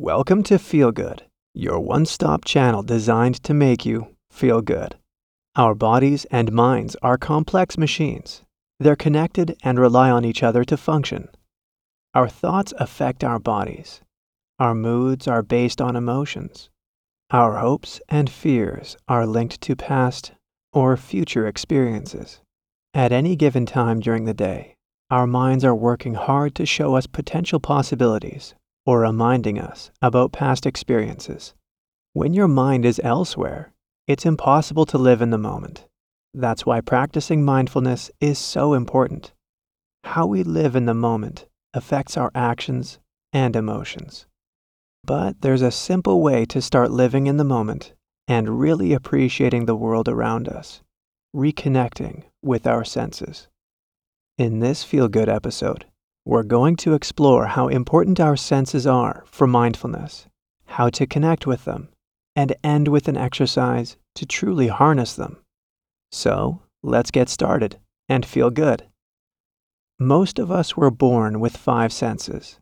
Welcome to Feel Good, your one stop channel designed to make you feel good. Our bodies and minds are complex machines. They're connected and rely on each other to function. Our thoughts affect our bodies. Our moods are based on emotions. Our hopes and fears are linked to past or future experiences. At any given time during the day, our minds are working hard to show us potential possibilities or reminding us about past experiences. When your mind is elsewhere, it's impossible to live in the moment. That's why practicing mindfulness is so important. How we live in the moment affects our actions and emotions. But there's a simple way to start living in the moment and really appreciating the world around us, reconnecting with our senses. In this feel good episode, we're going to explore how important our senses are for mindfulness, how to connect with them, and end with an exercise to truly harness them. So, let's get started and feel good. Most of us were born with five senses.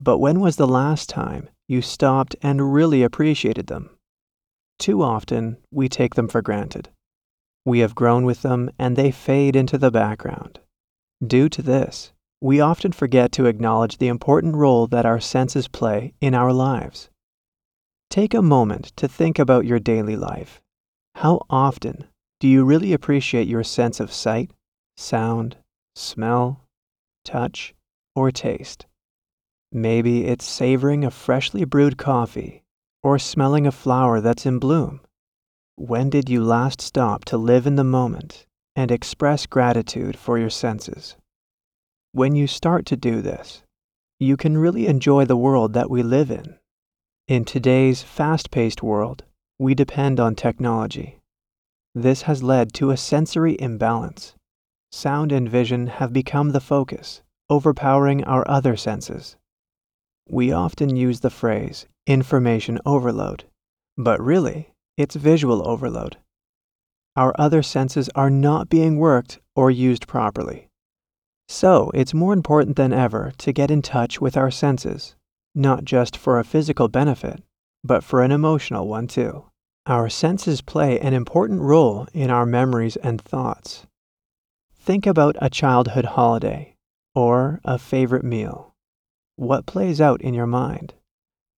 But when was the last time you stopped and really appreciated them? Too often, we take them for granted. We have grown with them and they fade into the background. Due to this, we often forget to acknowledge the important role that our senses play in our lives. Take a moment to think about your daily life. How often do you really appreciate your sense of sight, sound, smell, touch, or taste? Maybe it's savoring a freshly brewed coffee or smelling a flower that's in bloom. When did you last stop to live in the moment and express gratitude for your senses? When you start to do this, you can really enjoy the world that we live in. In today's fast paced world, we depend on technology. This has led to a sensory imbalance. Sound and vision have become the focus, overpowering our other senses. We often use the phrase information overload, but really, it's visual overload. Our other senses are not being worked or used properly. So, it's more important than ever to get in touch with our senses, not just for a physical benefit, but for an emotional one too. Our senses play an important role in our memories and thoughts. Think about a childhood holiday or a favorite meal. What plays out in your mind?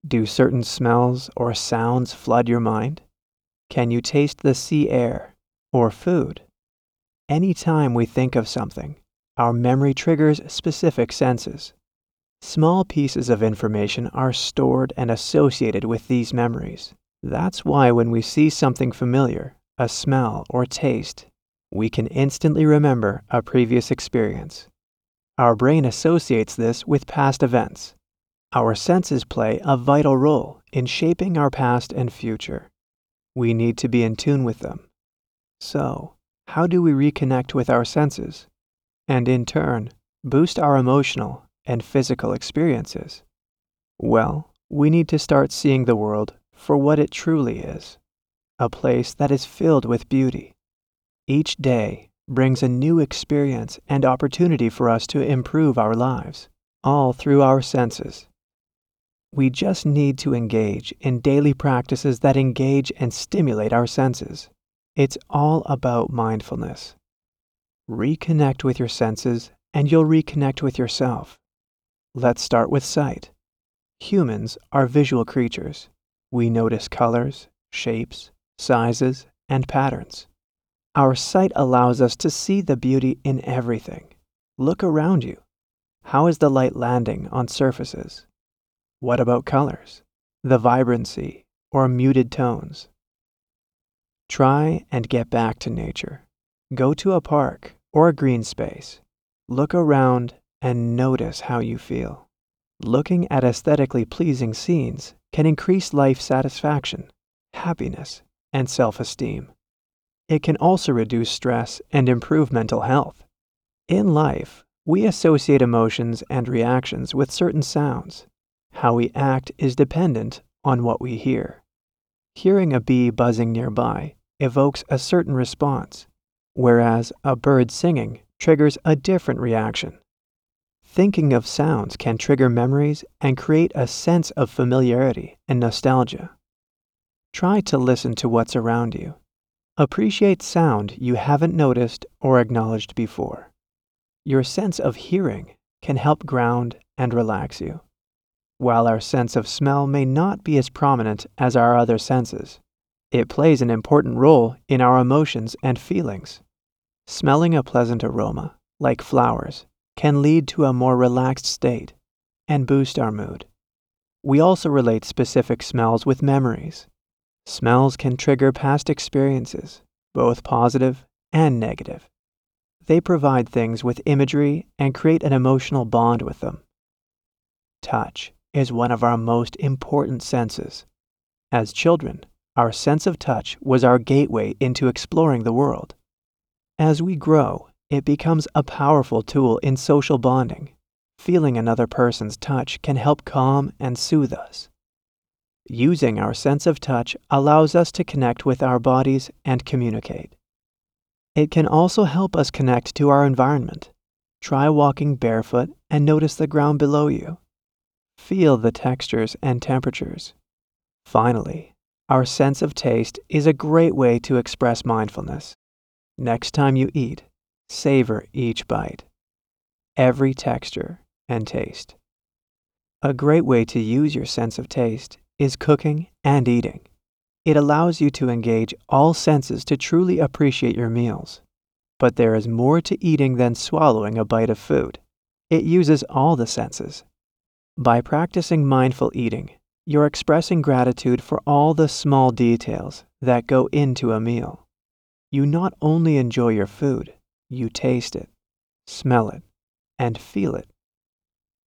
Do certain smells or sounds flood your mind? Can you taste the sea air or food? Any time we think of something, our memory triggers specific senses. Small pieces of information are stored and associated with these memories. That's why when we see something familiar, a smell or taste, we can instantly remember a previous experience. Our brain associates this with past events. Our senses play a vital role in shaping our past and future. We need to be in tune with them. So, how do we reconnect with our senses? And in turn, boost our emotional and physical experiences? Well, we need to start seeing the world for what it truly is a place that is filled with beauty. Each day brings a new experience and opportunity for us to improve our lives, all through our senses. We just need to engage in daily practices that engage and stimulate our senses. It's all about mindfulness. Reconnect with your senses and you'll reconnect with yourself. Let's start with sight. Humans are visual creatures. We notice colors, shapes, sizes, and patterns. Our sight allows us to see the beauty in everything. Look around you. How is the light landing on surfaces? What about colors? The vibrancy or muted tones? Try and get back to nature. Go to a park or a green space. Look around and notice how you feel. Looking at aesthetically pleasing scenes can increase life satisfaction, happiness, and self esteem. It can also reduce stress and improve mental health. In life, we associate emotions and reactions with certain sounds. How we act is dependent on what we hear. Hearing a bee buzzing nearby evokes a certain response, whereas a bird singing triggers a different reaction. Thinking of sounds can trigger memories and create a sense of familiarity and nostalgia. Try to listen to what's around you. Appreciate sound you haven't noticed or acknowledged before. Your sense of hearing can help ground and relax you. While our sense of smell may not be as prominent as our other senses, it plays an important role in our emotions and feelings. Smelling a pleasant aroma, like flowers, can lead to a more relaxed state and boost our mood. We also relate specific smells with memories. Smells can trigger past experiences, both positive and negative. They provide things with imagery and create an emotional bond with them. Touch is one of our most important senses. As children, our sense of touch was our gateway into exploring the world. As we grow, it becomes a powerful tool in social bonding. Feeling another person's touch can help calm and soothe us. Using our sense of touch allows us to connect with our bodies and communicate. It can also help us connect to our environment. Try walking barefoot and notice the ground below you. Feel the textures and temperatures. Finally, our sense of taste is a great way to express mindfulness. Next time you eat, savor each bite, every texture and taste. A great way to use your sense of taste is cooking and eating. It allows you to engage all senses to truly appreciate your meals. But there is more to eating than swallowing a bite of food. It uses all the senses. By practicing mindful eating, you're expressing gratitude for all the small details that go into a meal. You not only enjoy your food, you taste it, smell it, and feel it.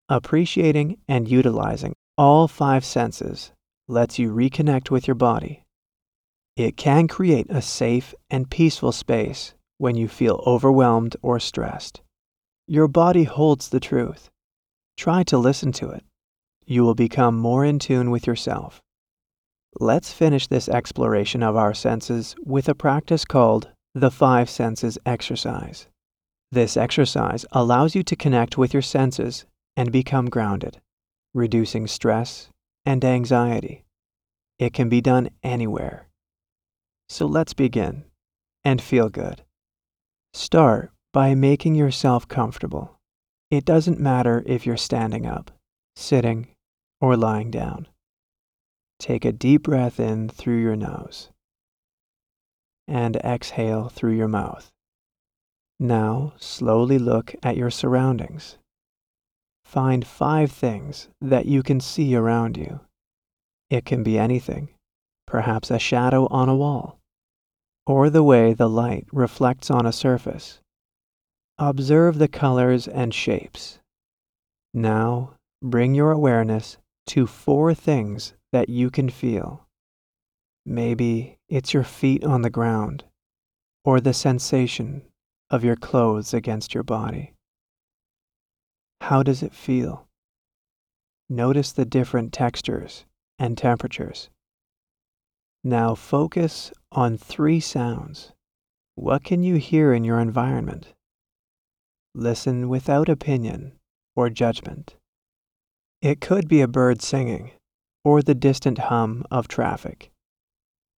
Appreciating and utilizing all five senses lets you reconnect with your body it can create a safe and peaceful space when you feel overwhelmed or stressed. Your body holds the truth. Try to listen to it. You will become more in tune with yourself. Let's finish this exploration of our senses with a practice called the Five Senses Exercise. This exercise allows you to connect with your senses and become grounded, reducing stress and anxiety. It can be done anywhere so let's begin and feel good. Start by making yourself comfortable. It doesn't matter if you're standing up, sitting, or lying down. Take a deep breath in through your nose and exhale through your mouth. Now slowly look at your surroundings. Find five things that you can see around you. It can be anything perhaps a shadow on a wall, or the way the light reflects on a surface. Observe the colors and shapes. Now bring your awareness to four things that you can feel. Maybe it's your feet on the ground, or the sensation of your clothes against your body. How does it feel? Notice the different textures and temperatures. Now focus on three sounds. What can you hear in your environment? Listen without opinion or judgment. It could be a bird singing or the distant hum of traffic.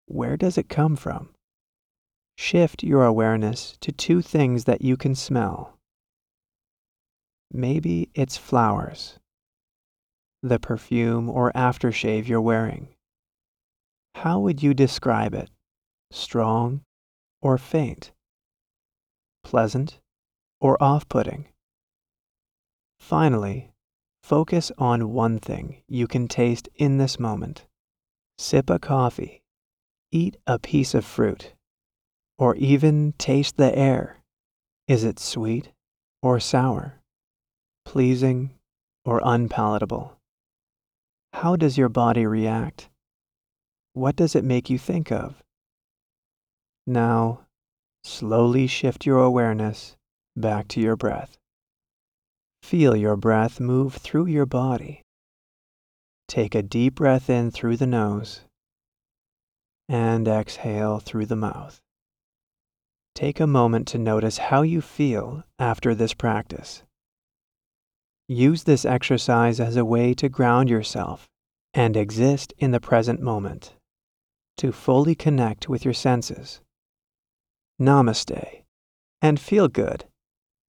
Where does it come from? Shift your awareness to two things that you can smell. Maybe it's flowers, the perfume or aftershave you're wearing how would you describe it? Strong or faint? Pleasant or off putting? Finally, focus on one thing you can taste in this moment. Sip a coffee, eat a piece of fruit, or even taste the air. Is it sweet or sour? Pleasing or unpalatable? How does your body react? What does it make you think of? Now, slowly shift your awareness back to your breath. Feel your breath move through your body. Take a deep breath in through the nose and exhale through the mouth. Take a moment to notice how you feel after this practice. Use this exercise as a way to ground yourself and exist in the present moment, to fully connect with your senses. Namaste, and feel good.